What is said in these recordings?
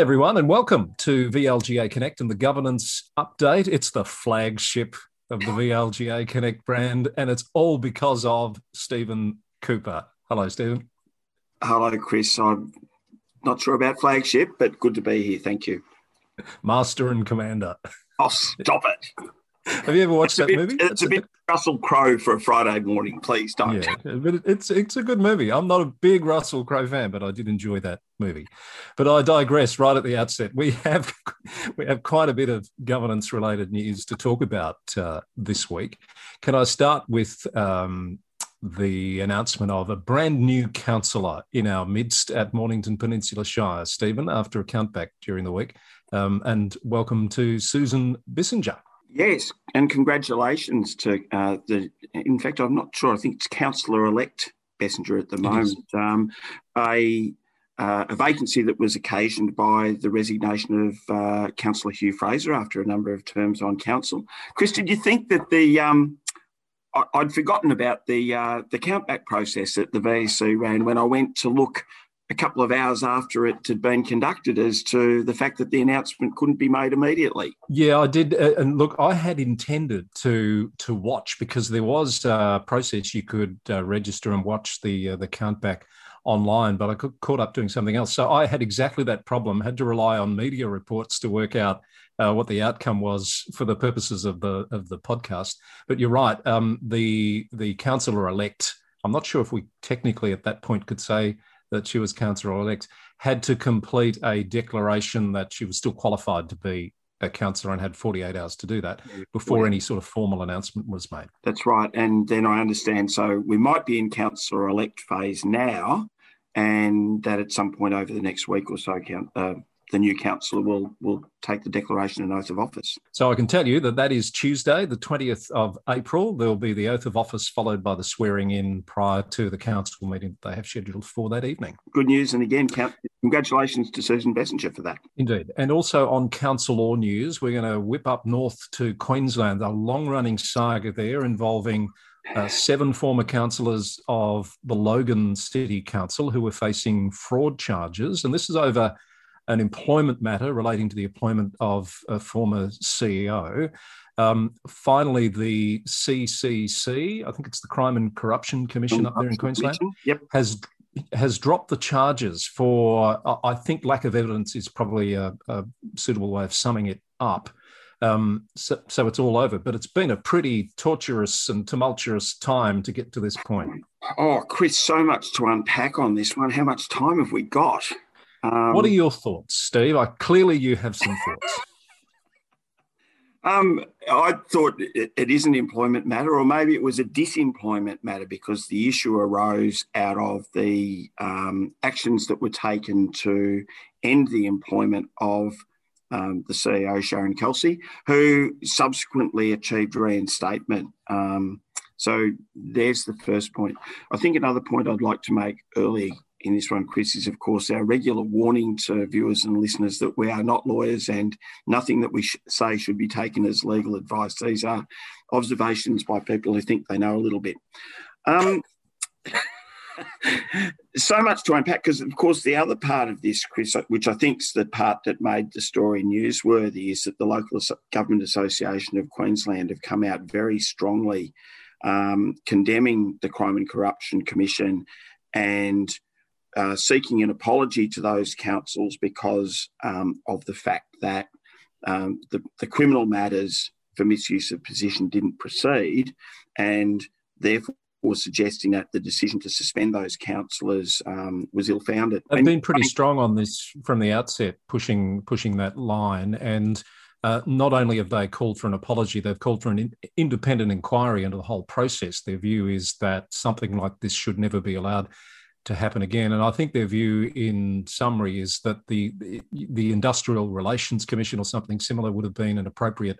G'day, everyone, and welcome to VLGA Connect and the governance update. It's the flagship of the VLGA Connect brand, and it's all because of Stephen Cooper. Hello, Stephen. Hello, Chris. I'm not sure about flagship, but good to be here. Thank you. Master and Commander. Oh, stop it. Have you ever watched that bit, movie? It's, a bit Russell Crowe for a Friday morning. Please don't. Yeah, but it's it's a good movie. I'm not a big Russell Crowe fan, but I did enjoy that movie. But I digress. Right at the outset, we have we have quite a bit of governance related news to talk about uh, this week. Can I start with um, the announcement of a brand new councillor in our midst at Mornington Peninsula Shire, Stephen, after a countback during the week. Um, and welcome to Susan Bissinger. Yes, and congratulations to uh, the. In fact, I'm not sure. I think it's Councillor elect Bissinger at the it moment. Um, a, uh, a vacancy that was occasioned by the resignation of uh, Councillor Hugh Fraser after a number of terms on council. Chris, did you think that the um, I, would forgotten about the uh, the countback process that the VEC ran when I went to look a couple of hours after it had been conducted as to the fact that the announcement couldn't be made immediately. Yeah, I did. Uh, and look, I had intended to to watch because there was a process you could uh, register and watch the uh, the countback online, but I caught up doing something else. So I had exactly that problem. Had to rely on media reports to work out uh, what the outcome was for the purposes of the of the podcast. But you're right. Um, the the councillor elect. I'm not sure if we technically at that point could say that she was councillor elect, had to complete a declaration that she was still qualified to be a councillor and had 48 hours to do that before any sort of formal announcement was made. That's right. And then I understand so we might be in councillor elect phase now, and that at some point over the next week or so, uh, the new councillor will will take the declaration and oath of office. So I can tell you that that is Tuesday, the 20th of April. There will be the oath of office followed by the swearing in prior to the council meeting that they have scheduled for that evening. Good news. And again, congratulations to Susan Bissinger for that. Indeed. And also on council law news, we're going to whip up north to Queensland, a long running saga there involving uh, seven former councillors of the Logan City Council who were facing fraud charges. And this is over an employment matter relating to the appointment of a former CEO. Um, finally, the CCC, I think it's the Crime and Corruption Commission up there in Queensland, yep. has has dropped the charges for. I think lack of evidence is probably a, a suitable way of summing it up. Um, so, so, it's all over. But it's been a pretty torturous and tumultuous time to get to this point. Oh, Chris, so much to unpack on this one. How much time have we got? Um, what are your thoughts, Steve? I, clearly, you have some thoughts. Um, I thought it, it is an employment matter, or maybe it was a disemployment matter because the issue arose out of the um, actions that were taken to end the employment of um, the CEO, Sharon Kelsey, who subsequently achieved reinstatement. Um, so there's the first point. I think another point I'd like to make early in this one, Chris, is of course our regular warning to viewers and listeners that we are not lawyers and nothing that we sh- say should be taken as legal advice. These are observations by people who think they know a little bit. Um, so much to unpack because, of course, the other part of this, Chris, which I think is the part that made the story newsworthy, is that the Local Government Association of Queensland have come out very strongly um, condemning the Crime and Corruption Commission and uh, seeking an apology to those councils because um, of the fact that um, the, the criminal matters for misuse of position didn't proceed, and therefore suggesting that the decision to suspend those councillors um, was ill-founded. They've been pretty strong on this from the outset, pushing pushing that line. And uh, not only have they called for an apology, they've called for an in- independent inquiry into the whole process. Their view is that something like this should never be allowed to happen again. And I think their view, in summary, is that the the Industrial Relations Commission or something similar would have been an appropriate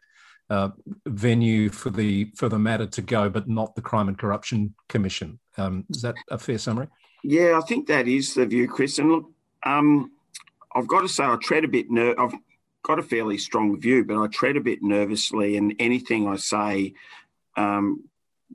uh, venue for the for the matter to go, but not the Crime and Corruption Commission. Um, is that a fair summary? Yeah, I think that is the view, Chris. And look, um, I've got to say, I tread a bit. Ner- I've got a fairly strong view, but I tread a bit nervously, and anything I say um,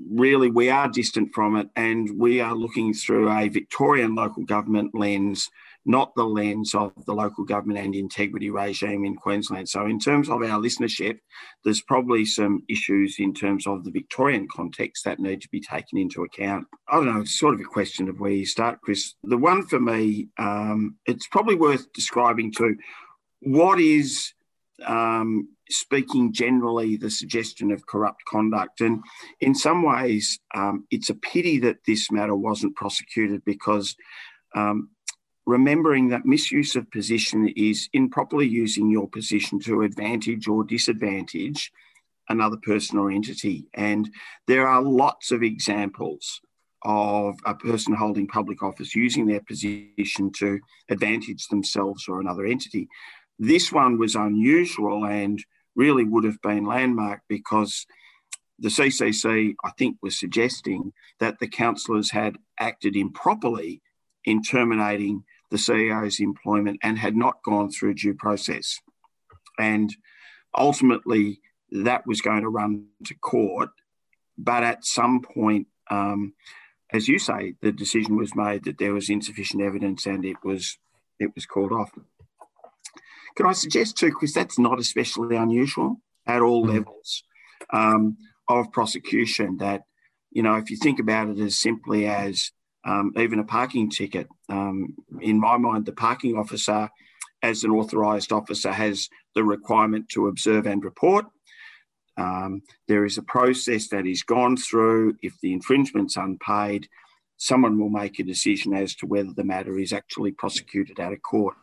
really we are distant from it and we are looking through a Victorian local government lens, not the lens of the local government and integrity regime in Queensland. So, in terms of our listenership, there's probably some issues in terms of the Victorian context that need to be taken into account. I don't know, it's sort of a question of where you start, Chris. The one for me, um, it's probably worth describing to what is um, speaking generally the suggestion of corrupt conduct. And in some ways, um, it's a pity that this matter wasn't prosecuted because um, remembering that misuse of position is improperly using your position to advantage or disadvantage another person or entity. And there are lots of examples of a person holding public office using their position to advantage themselves or another entity. This one was unusual and really would have been landmark because the CCC, I think, was suggesting that the councillors had acted improperly in terminating the CEO's employment and had not gone through due process. And ultimately, that was going to run to court. But at some point, um, as you say, the decision was made that there was insufficient evidence and it was it was called off. Can I suggest too, Chris, that's not especially unusual at all mm. levels um, of prosecution. That, you know, if you think about it as simply as um, even a parking ticket, um, in my mind, the parking officer, as an authorised officer, has the requirement to observe and report. Um, there is a process that is gone through. If the infringement's unpaid, someone will make a decision as to whether the matter is actually prosecuted at a court.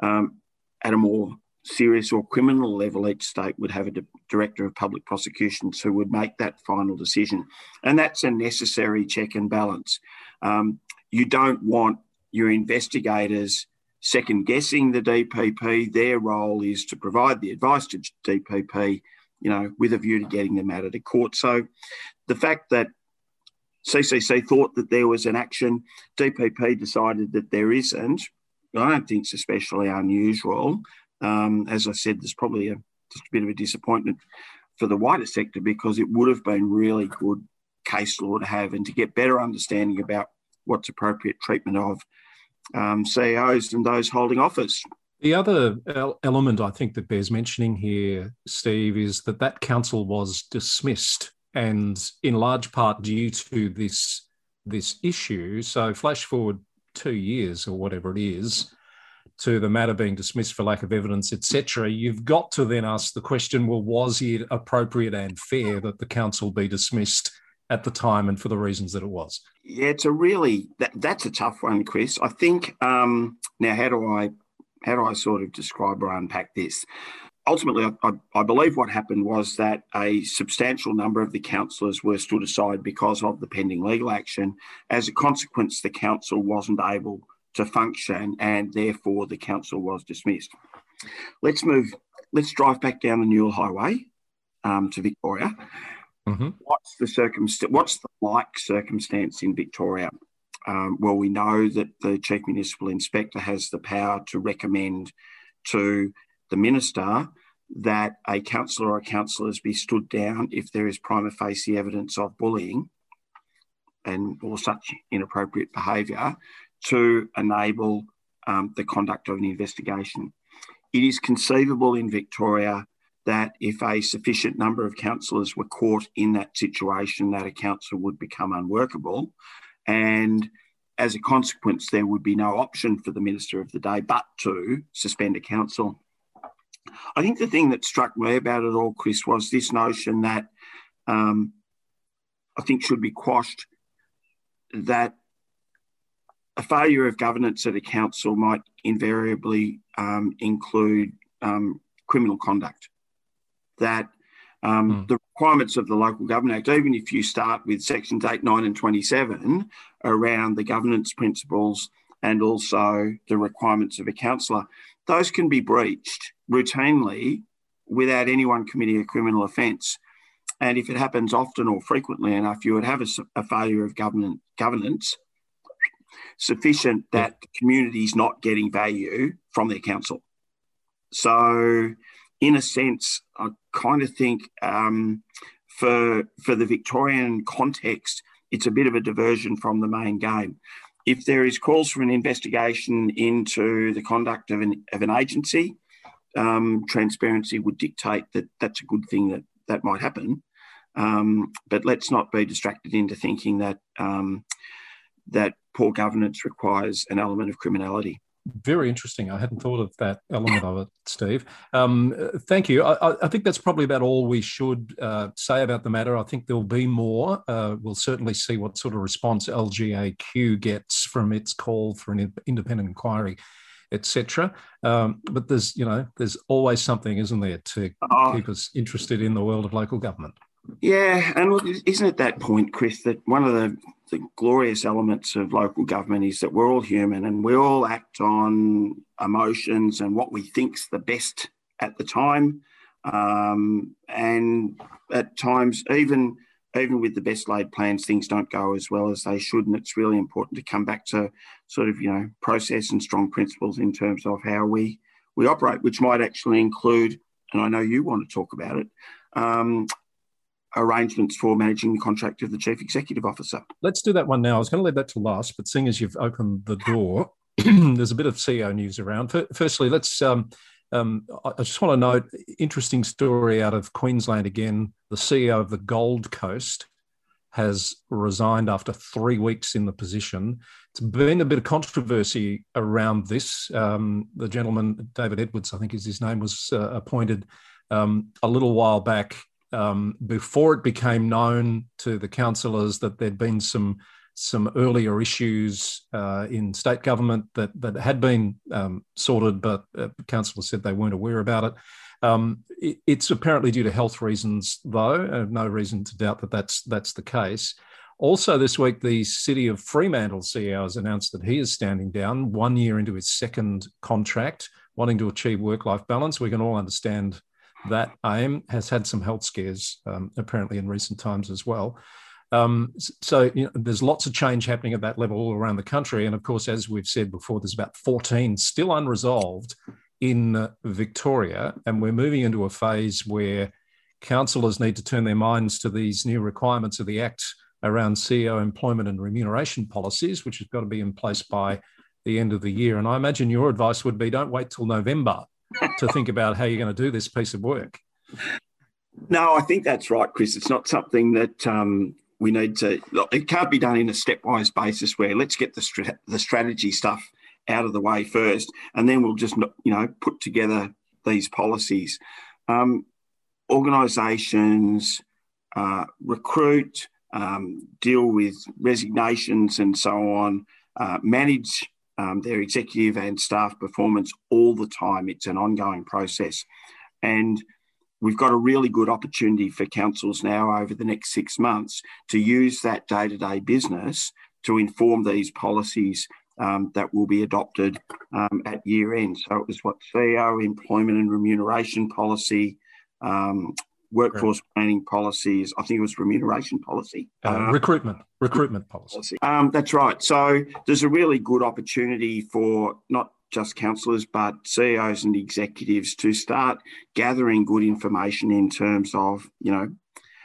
Um, at a more serious or criminal level, each state would have a director of public prosecutions who would make that final decision. And that's a necessary check and balance. Um, you don't want your investigators second guessing the DPP. Their role is to provide the advice to DPP, you know, with a view to getting the matter to court. So the fact that CCC thought that there was an action, DPP decided that there isn't, I don't think it's especially unusual. Um, as I said, there's probably a, just a bit of a disappointment for the wider sector because it would have been really good case law to have and to get better understanding about what's appropriate treatment of um, CEOs and those holding office. The other element I think that bears mentioning here, Steve, is that that council was dismissed, and in large part due to this this issue. So, flash forward two years or whatever it is to the matter being dismissed for lack of evidence, etc., you've got to then ask the question: Well, was it appropriate and fair that the council be dismissed at the time and for the reasons that it was? Yeah, it's a really that, that's a tough one, Chris. I think um, now how do I how do I sort of describe or unpack this? Ultimately, I, I, believe what happened was that a substantial number of the councillors were stood aside because of the pending legal action. As a consequence, the council wasn't able to function and therefore the council was dismissed. Let's move, let's drive back down the Newell Highway um, to Victoria. Mm-hmm. What's the circumstance? What's the like circumstance in Victoria? Um, well, we know that the Chief Municipal Inspector has the power to recommend to the minister that a councillor or councillors be stood down if there is prima facie evidence of bullying and or such inappropriate behaviour to enable um, the conduct of an investigation. It is conceivable in Victoria that if a sufficient number of councillors were caught in that situation, that a council would become unworkable. And as a consequence, there would be no option for the minister of the day but to suspend a council. I think the thing that struck me about it all, Chris, was this notion that um, I think should be quashed that a failure of governance at a council might invariably um, include um, criminal conduct. That um, mm. the requirements of the Local Government Act, even if you start with sections 8, 9, and 27 around the governance principles and also the requirements of a councillor, those can be breached routinely without anyone committing a criminal offence. And if it happens often or frequently enough, you would have a, a failure of government, governance sufficient that the community is not getting value from their council. So, in a sense, I kind of think um, for for the Victorian context, it's a bit of a diversion from the main game. If there is calls for an investigation into the conduct of an of an agency, um, transparency would dictate that that's a good thing that that might happen. Um, but let's not be distracted into thinking that um, that poor governance requires an element of criminality. Very interesting. I hadn't thought of that element of it, Steve. Um, thank you. I, I, think that's probably about all we should uh, say about the matter. I think there'll be more. Uh, we'll certainly see what sort of response LGAQ gets from its call for an independent inquiry etc. Um, but there's, you know, there's always something, isn't there, to oh. keep us interested in the world of local government. Yeah, and look, isn't it that point, Chris, that one of the, the glorious elements of local government is that we're all human and we all act on emotions and what we think's the best at the time, um, and at times even even with the best laid plans, things don't go as well as they should. And it's really important to come back to sort of, you know, process and strong principles in terms of how we, we operate, which might actually include, and I know you want to talk about it, um, arrangements for managing the contract of the chief executive officer. Let's do that one now. I was going to leave that to last, but seeing as you've opened the door, there's a bit of CEO news around. Firstly, let's. Um, um, I just want to note interesting story out of Queensland again. The CEO of the Gold Coast has resigned after three weeks in the position. It's been a bit of controversy around this. Um, the gentleman, David Edwards, I think is his name, was uh, appointed um, a little while back um, before it became known to the councillors that there'd been some some earlier issues uh, in state government that that had been um, sorted, but uh, councillors said they weren't aware about it. Um, it. It's apparently due to health reasons, though. I have no reason to doubt that that's that's the case. Also, this week, the City of Fremantle CEO has announced that he is standing down one year into his second contract, wanting to achieve work-life balance. We can all understand that aim has had some health scares, um, apparently in recent times as well. Um, so you know, there's lots of change happening at that level all around the country. And of course, as we've said before, there's about 14 still unresolved in Victoria. And we're moving into a phase where councillors need to turn their minds to these new requirements of the Act around CEO employment and remuneration policies, which has got to be in place by the end of the year. And I imagine your advice would be don't wait till November to think about how you're going to do this piece of work. No, I think that's right, Chris. It's not something that um, we need to. It can't be done in a stepwise basis where let's get the the strategy stuff out of the way first, and then we'll just you know put together these policies. Um, organisations uh, recruit, um, deal with resignations, and so on. Uh, manage um, their executive and staff performance all the time. It's an ongoing process, and we've got a really good opportunity for councils now over the next six months to use that day to day business to inform these policies um, that will be adopted um, at year end. So it was what CEO, employment and remuneration policy, um, workforce planning policies. I think it was remuneration policy, uh, uh recruitment, recruitment policy. Um, that's right. So there's a really good opportunity for not just councillors, but CEOs and executives to start gathering good information in terms of, you know,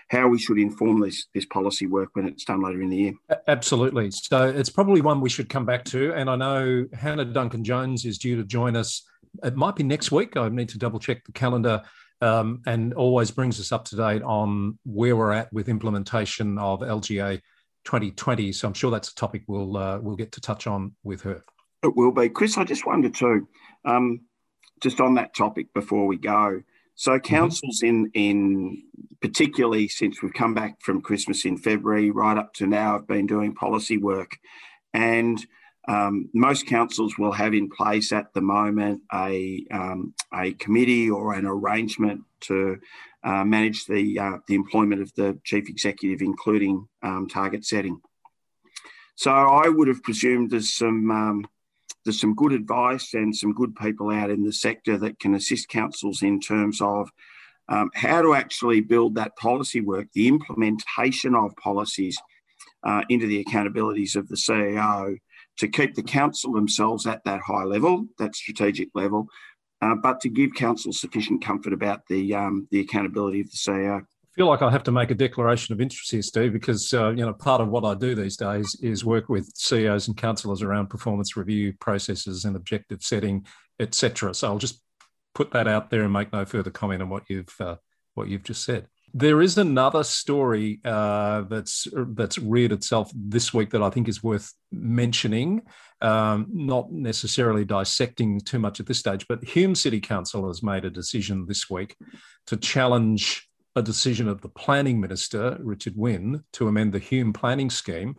how we should inform this this policy work when it's done later in the year. Absolutely. So it's probably one we should come back to. And I know Hannah Duncan Jones is due to join us. It might be next week. I need to double check the calendar. Um, and always brings us up to date on where we're at with implementation of LGA 2020. So I'm sure that's a topic we'll uh, we'll get to touch on with her. It will be. Chris, I just wondered too, um, just on that topic before we go. So mm-hmm. councils mm-hmm. in in particularly since we've come back from Christmas in February right up to now have been doing policy work, and um, most councils will have in place at the moment a um, a committee or an arrangement to uh, manage the uh, the employment of the chief executive, including um, target setting. So I would have presumed there's some um, there's some good advice and some good people out in the sector that can assist councils in terms of um, how to actually build that policy work, the implementation of policies uh, into the accountabilities of the CEO to keep the council themselves at that high level, that strategic level, uh, but to give council sufficient comfort about the um, the accountability of the CEO. I feel like I have to make a declaration of interest here, Steve, because uh, you know part of what I do these days is work with CEOs and councillors around performance review processes and objective setting, etc. So I'll just put that out there and make no further comment on what you've uh, what you've just said. There is another story uh, that's that's reared itself this week that I think is worth mentioning. Um, not necessarily dissecting too much at this stage, but Hume City Council has made a decision this week to challenge a decision of the planning minister, Richard Wynne, to amend the Hume planning scheme,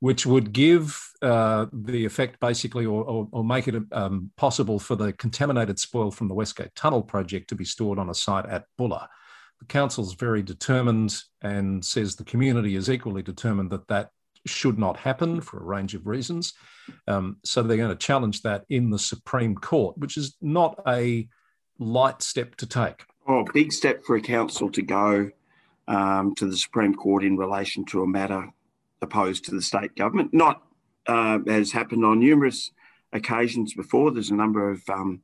which would give uh, the effect basically or, or, or make it um, possible for the contaminated spoil from the Westgate Tunnel project to be stored on a site at Bulla. The council's very determined and says the community is equally determined that that should not happen for a range of reasons. Um, so they're going to challenge that in the Supreme Court, which is not a light step to take. Oh, big step for a council to go um, to the Supreme Court in relation to a matter opposed to the state government. Not uh, as happened on numerous occasions before. There's a number of um,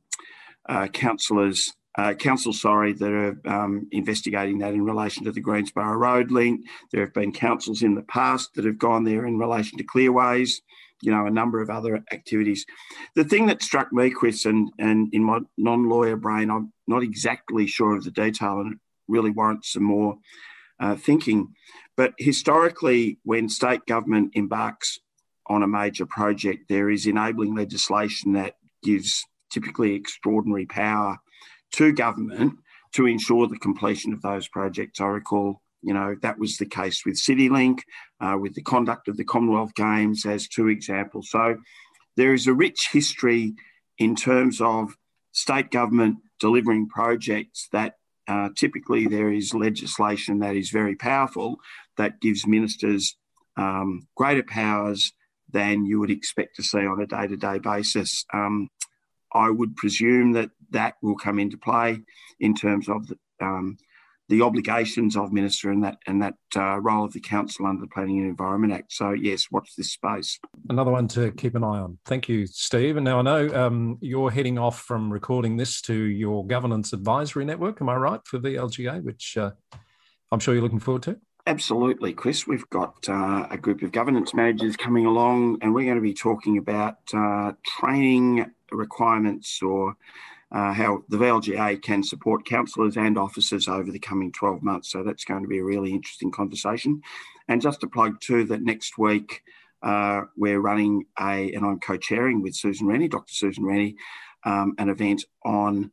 uh, councillors, uh, council, sorry, that are um, investigating that in relation to the Greensborough Road link. There have been councils in the past that have gone there in relation to clearways you know, a number of other activities. The thing that struck me, Chris, and, and in my non lawyer brain, I'm not exactly sure of the detail and really warrants some more uh, thinking. But historically, when state government embarks on a major project, there is enabling legislation that gives typically extraordinary power to government to ensure the completion of those projects. I recall you know, that was the case with CityLink, uh, with the conduct of the Commonwealth Games as two examples. So there is a rich history in terms of state government delivering projects that uh, typically there is legislation that is very powerful that gives ministers um, greater powers than you would expect to see on a day to day basis. Um, I would presume that that will come into play in terms of the, um, the obligations of minister and that and that uh, role of the council under the Planning and Environment Act. So yes, watch this space. Another one to keep an eye on. Thank you, Steve. And now I know um, you're heading off from recording this to your governance advisory network. Am I right for the LGA, which uh, I'm sure you're looking forward to? Absolutely, Chris. We've got uh, a group of governance managers coming along, and we're going to be talking about uh, training requirements or uh, how the VLGA can support councillors and officers over the coming 12 months. So that's going to be a really interesting conversation. And just to plug too that next week uh, we're running a, and I'm co-chairing with Susan Rennie, Dr. Susan Rennie, um, an event on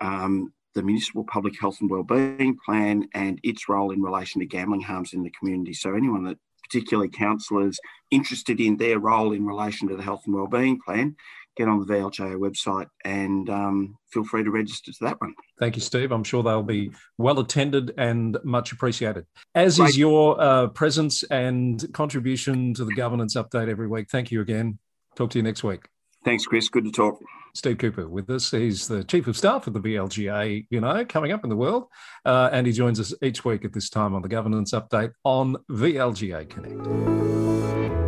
um, the Municipal Public Health and Wellbeing Plan and its role in relation to gambling harms in the community. So anyone that particularly councillors interested in their role in relation to the health and wellbeing plan get on the VLGA website and um, feel free to register to that one. Thank you, Steve. I'm sure they'll be well attended and much appreciated. As Great. is your uh, presence and contribution to the governance update every week. Thank you again. Talk to you next week. Thanks, Chris. Good to talk. Steve Cooper with us. He's the Chief of Staff of the VLGA, you know, coming up in the world. Uh, and he joins us each week at this time on the Governance Update on VLGA Connect.